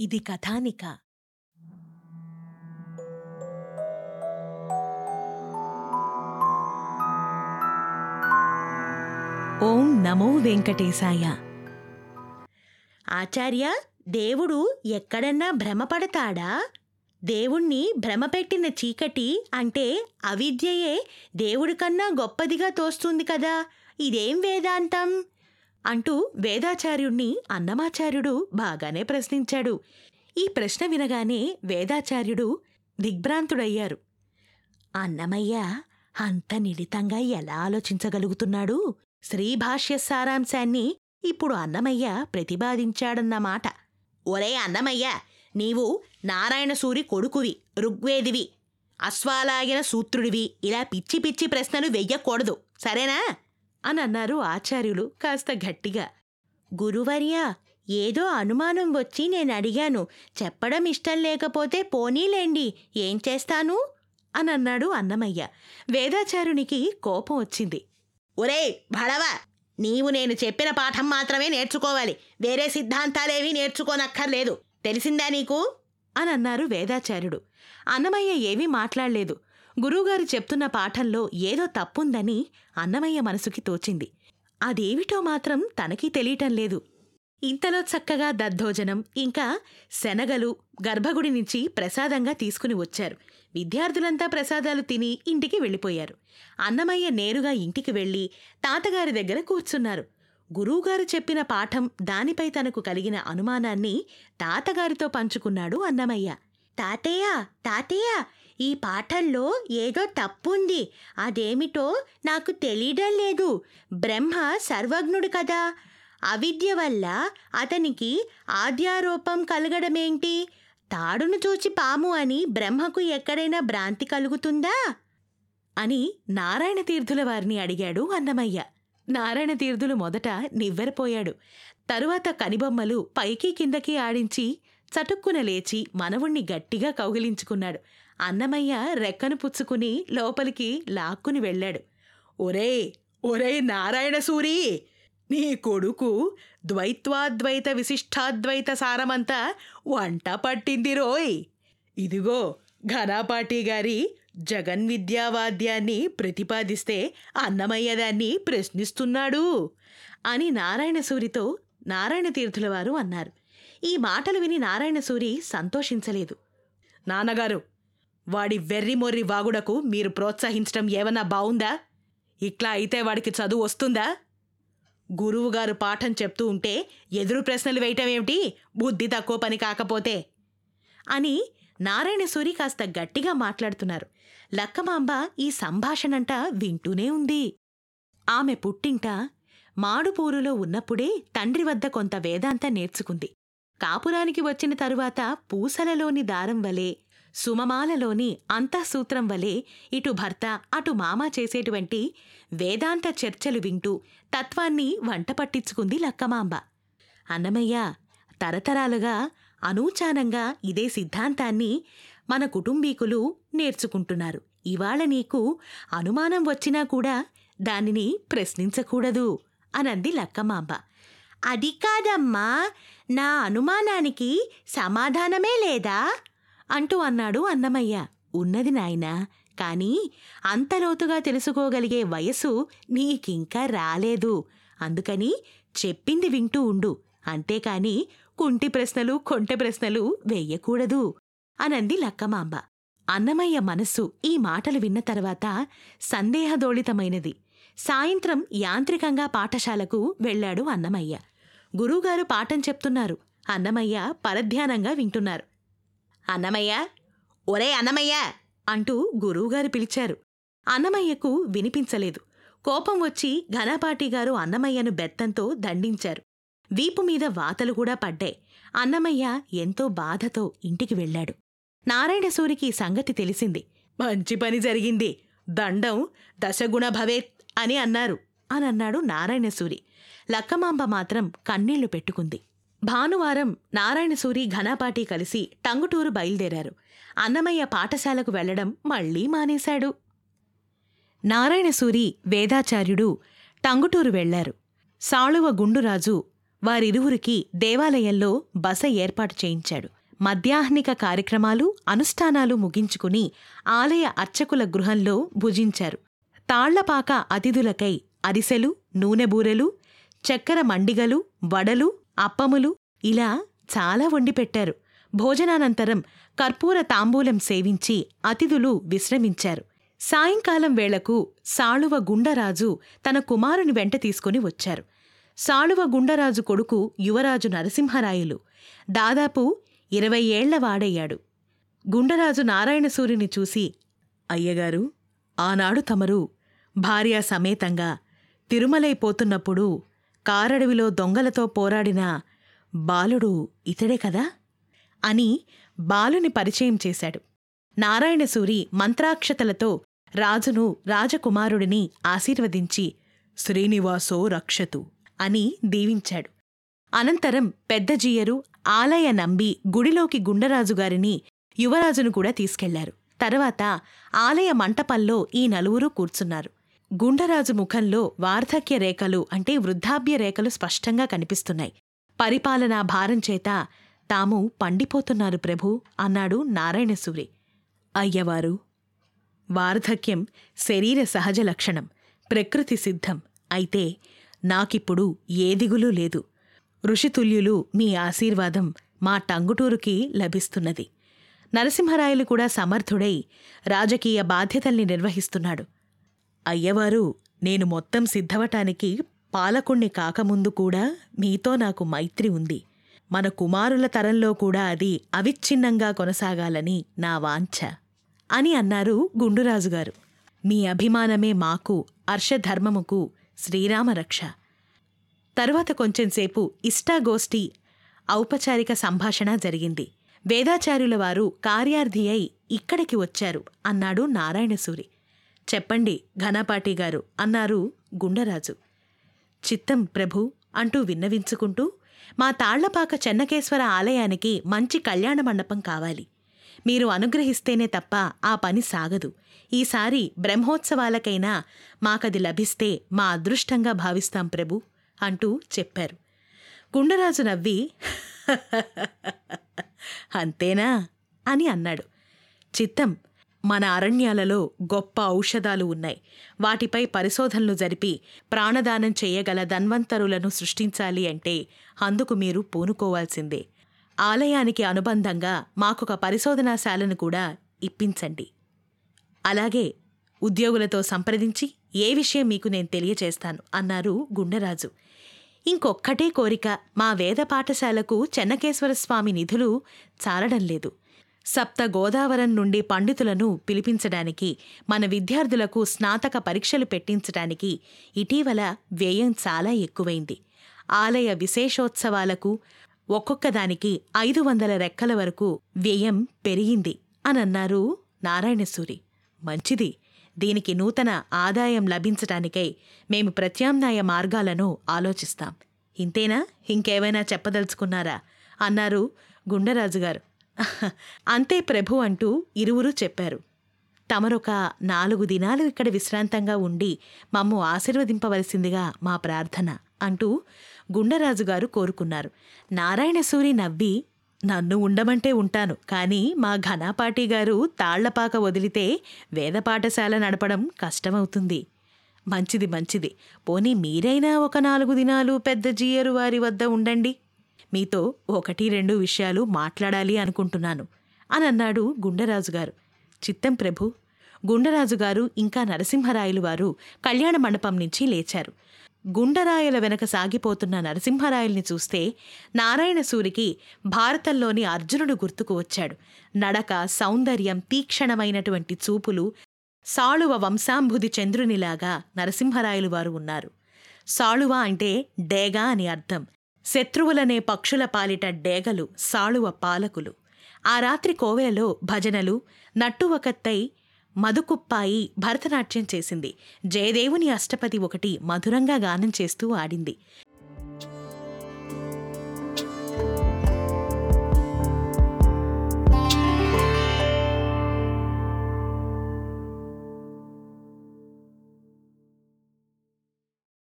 ఇది కథానిక. ఓం నమో వెంకటేశాయ. ఆచార్య దేవుడు ఎక్కడన్నా భ్రమపడతాడా? దేవుణ్ణి భ్రమపెట్టిన చీకటి అంటే అవిద్యయే దేవుడికన్నా గొప్పదిగా తోస్తుంది కదా? ఇదేం వేదాంతం? అంటూ వేదాచార్యుణ్ణి అన్నమాచార్యుడు బాగానే ప్రశ్నించాడు. ఈ ప్రశ్న వినగానే వేదాచార్యుడు దిగ్భ్రాంతుడయ్యారు. అన్నమయ్య అంత నిడితంగా ఎలా ఆలోచించగలుగుతున్నాడు? శ్రీభాష్య సారాంశాన్ని ఇప్పుడు అన్నమయ్య ప్రతిపాదించాడన్నమాట. ఒరే అన్నమయ్య నీవు నారాయణసూరి కొడుకువి ఋగ్వేదివి అశ్వాలాగిన సూత్రుడివి ఇలా పిచ్చి పిచ్చి ప్రశ్నలు వెయ్యకూడదు. సరేనా? అని అన్నారు ఆచార్యులు కాస్త గట్టిగా. గురువర్యా ఏదో అనుమానం వచ్చి నేను అడిగాను చెప్పడం ఇష్టం లేకపోతే పోనీలేండి ఏం చేస్తాను? అని అన్నాడు అన్నమయ్య. వేదాచారునికి కోపం వచ్చింది. ఒరే భడవ నీవు నేను చెప్పిన పాఠం మాత్రమే నేర్చుకోవాలి. వేరే సిద్ధాంతాలేవీ నేర్చుకోనక్కర్లేదు. తెలిసిందా నీకు? అని అన్నారు వేదాచార్యుడు. అన్నమయ్య ఏమీ మాట్లాడలేదు. గురువుగారు చెప్తున్న పాఠంలో ఏదో తప్పుందని అన్నమయ్య మనసుకి తోచింది. అదేమిటో మాత్రం తనకి తెలియటం లేదు. ఇంతలో చక్కగా దద్దోజనం ఇంకా శనగలు గర్భగుడి నుంచి ప్రసాదంగా తీసుకుని వచ్చారు. విద్యార్థులంతా ప్రసాదాలు తిని ఇంటికి వెళ్ళిపోయారు. అన్నమయ్య నేరుగా ఇంటికి వెళ్ళి తాతగారి దగ్గర కూర్చున్నారు. గురువుగారు చెప్పిన పాఠం దానిపై తనకు కలిగిన అనుమానాన్ని తాతగారితో పంచుకున్నాడు అన్నమయ్య. తాతయ్య తాతయ్య ఈ పాఠంలో ఏదో తప్పుంది. అదేమిటో నాకు తెలియడం లేదు. బ్రహ్మ సర్వజ్ఞుడు కదా. అవిద్య వల్ల అతనికి ఆద్యారూపం కలగడమేంటి? తాడును చూచి పాము అని బ్రహ్మకు ఎక్కడైనా భ్రాంతి కలుగుతుందా? అని నారాయణ తీర్థుల వారిని అడిగాడు అన్నమయ్య. నారాయణ తీర్థులు మొదట నివ్వెరపోయాడు. తరువాత కనిబొమ్మలు పైకి కిందకి ఆడించి చటుక్కున లేచి మనవుణ్ణి గట్టిగా కౌగిలించుకున్నాడు. అన్నమయ్య రెక్కను పుచ్చుకుని లోపలికి లాక్కుని వెళ్ళాడు. ఒరే ఒరే నారాయణ సూరి నీ కొడుకు ద్వైత్వాద్వైత విశిష్టాద్వైత సారమంతా వంట పట్టింది రోయ్. ఇదిగో ఘనాపాటి గారి జగన్విద్యావాద్యాన్ని ప్రతిపాదిస్తే అన్నమయ్య దాన్ని ప్రశ్నిస్తున్నాడు అని నారాయణసూరితో నారాయణ తీర్థులవారు అన్నారు. ఈ మాటలు విని నారాయణసూరి సంతోషించలేదు. నాన్నగారు వాడి వెర్రి మొర్రి వాగుడకు మీరు ప్రోత్సహించడం ఏమన్నా బావుందా? ఇట్లా అయితే వాడికి చదువు వస్తుందా? గురువుగారు పాఠం చెప్తూ ఉంటే ఎదురు ప్రశ్నలు వేయటం ఏమిటి? బుద్ధి తక్కువ పని కాకపోతే. అని నారాయణసూరి కాస్త గట్టిగా మాట్లాడుతున్నారు. లక్కమాంబ ఈ సంభాషణంట వింటూనే ఉంది. ఆమె పుట్టింట మాడుపూరులో ఉన్నప్పుడే తండ్రి వద్ద కొంత వేదాంత నేర్చుకుంది. కాపురానికి వచ్చిన తరువాత పూసలలోని దారం వలె సుమమాలలోని అంతఃసూత్రం వలె ఇటు భర్త అటు మామ చేసేటువంటి వేదాంత చర్చలు వింటూ తత్వాన్ని వంట పట్టించుకుంది లక్కమాంబ. అన్నమయ్య తరతరాలుగా అనూచానంగా ఇదే సిద్ధాంతాన్ని మన కుటుంబీకులు నేర్చుకుంటున్నారు. ఇవాళ నీకు అనుమానం వచ్చినా కూడా దానిని ప్రశ్నించకూడదు అనంది లక్కమాంబ. అది కాదమ్మా నా అనుమానానికి సమాధానమే లేదా? అంటూ అన్నాడు అన్నమయ్య. ఉన్నది నాయనా కాని అంతలోతుగా తెలుసుకోగలిగే వయసు నీకింకా రాలేదు. అందుకని చెప్పింది వింటూ ఉండు. అంతేకాని కుంటి ప్రశ్నలు కొంటె ప్రశ్నలు వెయ్యకూడదు అనంది లక్కమాంబ. అన్నమయ్య మనస్సు ఈ మాటలు విన్న తర్వాత సందేహదోళితమైనది. సాయంత్రం యాంత్రికంగా పాఠశాలకు వెళ్ళాడు అన్నమయ్య. గురువుగారు పాఠం చెప్తున్నారు. అన్నమయ్య పరధ్యానంగా వింటున్నారు. అన్నమయ్య ఒరే అన్నమయ్య అంటూ గురువుగారు పిలిచారు. అన్నమయ్యకు వినిపించలేదు. కోపం వచ్చి ఘనపాటిగారు అన్నమయ్యను బెత్తంతో దండించారు. వీపు మీద వాతలు కూడా పడ్డాయి. అన్నమయ్య ఎంతో బాధతో ఇంటికి వెళ్ళాడు. నారాయణసూరికి సంగతి తెలిసింది. మంచి పని జరిగింది. దండం దశగుణ భవేత్ అని అన్నారు. అని అన్నాడు నారాయణసూరి లక్కమాంబ మాత్రం కన్నీళ్ళు పెట్టుకుంది. భానువారం నారాయణసూరి ఘనాపాటి కలిసి టంగుటూరు బయలుదేరారు. అన్నమయ్య పాఠశాలకు వెళ్ళడం మళ్ళీ మానేశాడు. నారాయణసూరి వేదాచార్యుడు టంగుటూరు వెళ్ళారు సాళువ గుండురాజు వారిరువురికి దేవాలయంలో బస ఏర్పాటు చేయించాడు. మధ్యాహ్నిక కార్యక్రమాలు అనుష్ఠానాలు ముగించుకుని ఆలయ అర్చకుల గృహంలో భుజించారు. తాళ్ళపాక అతిథులకై అరిసెలు నూనెబూరెలు చక్కెర మండిగలు వడలు అప్పములు ఇలా చాలా వండిపెట్టారు భోజనానంతరం కర్పూర తాంబూలం సేవించి అతిథులు విశ్రమించారు. సాయంకాలం వేళకు సాళువ గుండరాజు తన కుమారుని వెంట తీసుకుని వచ్చారు. సాళువ గుండరాజు కొడుకు యువరాజు నరసింహరాయలు దాదాపు ఇరవై ఏళ్ళ వాడయ్యాడు. గుండరాజు నారాయణసూరిని చూసి అయ్యగారు ఆనాడు తమరు భార్యా సమేతంగా తిరుమలైపోతున్నప్పుడు కారడవిలో దొంగలతో పోరాడిన బాలుడు ఇతడే కదా? అని బాలుని పరిచయం చేశాడు. నారాయణసూరి మంత్రాక్షతలతో రాజును రాజకుమారుడిని ఆశీర్వదించి శ్రీనివాసో రక్షతు అని దీవించాడు. అనంతరం పెద్దజీయరు ఆలయ నంబి గుడిలోకి గుండరాజుగారిని యువరాజును కూడా తీసుకెళ్ళారు. తర్వాత ఆలయ మంటపంలో ఈ నలుగురు కూర్చున్నారు. గుండరాజు ముఖంలో వార్ధక్య రేఖలు అంటే వృద్ధాప్య రేఖలు స్పష్టంగా కనిపిస్తున్నాయి. పరిపాలనా భారం చేత తాము పండిపోతున్నారు ప్రభు అన్నాడు నారాయణసూరి అయ్యవారు! వార్ధక్యం శరీర సహజ లక్షణం ప్రకృతి సిద్ధం. అయితే నాకిప్పుడు ఏ దిగులు లేదు. ఋషితుల్యులు మీ ఆశీర్వాదం మా టంగుటూరుకి లభిస్తున్నది. నరసింహరాయలు కూడా సమర్థుడై రాజకీయ బాధ్యతల్ని నిర్వహిస్తున్నాడు. అయ్యవారు నేను మొత్తం సిద్ధవటానికి పాలకుణ్ణి కాకముందు కూడా మీతో నాకు మైత్రి ఉంది. మన కుమారుల తరంలో కూడా అది అవిచ్ఛిన్నంగా కొనసాగాలని నా వాంఛ అని అన్నారు గుండురాజుగారు. మీ అభిమానమే మాకు అర్షధర్మముకు శ్రీరామరక్ష. తరువాత కొంచెంసేపు ఇష్టాగోష్ఠి ఔపచారిక సంభాషణ జరిగింది. వేదాచార్యుల వారు కార్యార్థి అయి ఇక్కడికి వచ్చారు అన్నాడు నారాయణసూరి. చెప్పండి ఘనపాటి గారు అన్నారు గుండరాజు. చిత్తం ప్రభు అంటూ విన్నవించుకుంటూ మా తాళ్ళపాక చెన్నకేశ్వర ఆలయానికి మంచి కళ్యాణ మండపం కావాలి. మీరు అనుగ్రహిస్తేనే తప్ప ఆ పని సాగదు. ఈసారి బ్రహ్మోత్సవాలకైనా మాకది లభిస్తే మా అదృష్టంగా భావిస్తాం ప్రభు అంటూ చెప్పారు. గుండరాజు నవ్వి అంతేనా? అని అన్నాడు. చిత్తం మన అరణ్యాలలో గొప్ప ఔషధాలు ఉన్నాయి. వాటిపై పరిశోధనలు జరిపి ప్రాణదానం చేయగల ధన్వంతరులను సృష్టించాలి అంటే అందుకు మీరు పూనుకోవాల్సిందే. ఆలయానికి అనుబంధంగా మాకొక పరిశోధనాశాలను కూడా ఇప్పించండి. అలాగే ఉద్యోగులతో సంప్రదించి ఏ విషయం మీకు నేను తెలియచేస్తాను అన్నారు గుండెరాజు. ఇంకొక్కటే కోరిక మా వేద పాఠశాలకు చెన్నకేశ్వర స్వామి నిధులు చాలడం లేదు. సప్త గోదావరం నుండి పండితులను పిలిపించడానికి మన విద్యార్థులకు స్నాతక పరీక్షలు పెట్టించడానికి ఇటీవల వ్యయం చాలా ఎక్కువైంది. ఆలయ విశేషోత్సవాలకు ఒక్కొక్కదానికి ఐదు వందల రెక్కల వరకు వ్యయం పెరిగింది అనన్నారు నారాయణసూరి. మంచిది. దీనికి నూతన ఆదాయం లభించటానికై మేము ప్రత్యామ్నాయ మార్గాలను ఆలోచిస్తాం. ఇంతేనా? ఇంకేమైనా చెప్పదలుచుకున్నారా? అన్నారు గుండరాజుగారు. అంతే ప్రభు అంటూ ఇరువురు చెప్పారు. తమరొక నాలుగు దినాలు ఇక్కడ విశ్రాంతంగా ఉండి మమ్ము ఆశీర్వదింపవలసిందిగా మా ప్రార్థన అంటూ గుండరాజుగారు కోరుకున్నారు. నారాయణసూరి నవ్వి నన్ను ఉండమంటే ఉంటాను కానీ మా ఘనాపాటి గారు తాళ్ళపాక వదిలితే వేద పాఠశాల నడపడం కష్టమవుతుంది. మంచిది మంచిది. పోనీ మీరైనా ఒక నాలుగు దినాలు పెద్ద జీయరు వారి వద్ద ఉండండి. మీతో ఒకటి రెండు విషయాలు మాట్లాడాలి అనుకుంటున్నాను అని అన్నాడు గుండరాజుగారు. చిత్తం ప్రభు గుండరాజుగారు ఇంకా నరసింహరాయలు వారు కళ్యాణ మండపం నుంచి లేచారు. గుండరాయల వెనక సాగిపోతున్న నరసింహరాయల్ని చూస్తే నారాయణసూరికి భారతంలోని అర్జునుడు గుర్తుకు వచ్చాడు. నడక సౌందర్యం తీక్షణమైనటువంటి చూపులు సాళువ వంశాంభుది చంద్రునిలాగా నరసింహరాయలు వారు ఉన్నారు. సాళువ అంటే డేగా అని అర్థం. శత్రువులనే పక్షుల పాలిట డేగలు సాళువ పాలకులు. ఆ రాత్రి కోవెలలో భజనలు నట్టువకత్తై మధుకుప్పాయి భరతనాట్యం చేసింది. జయదేవుని అష్టపది ఒకటి మధురంగా గానం చేస్తూ ఆడింది.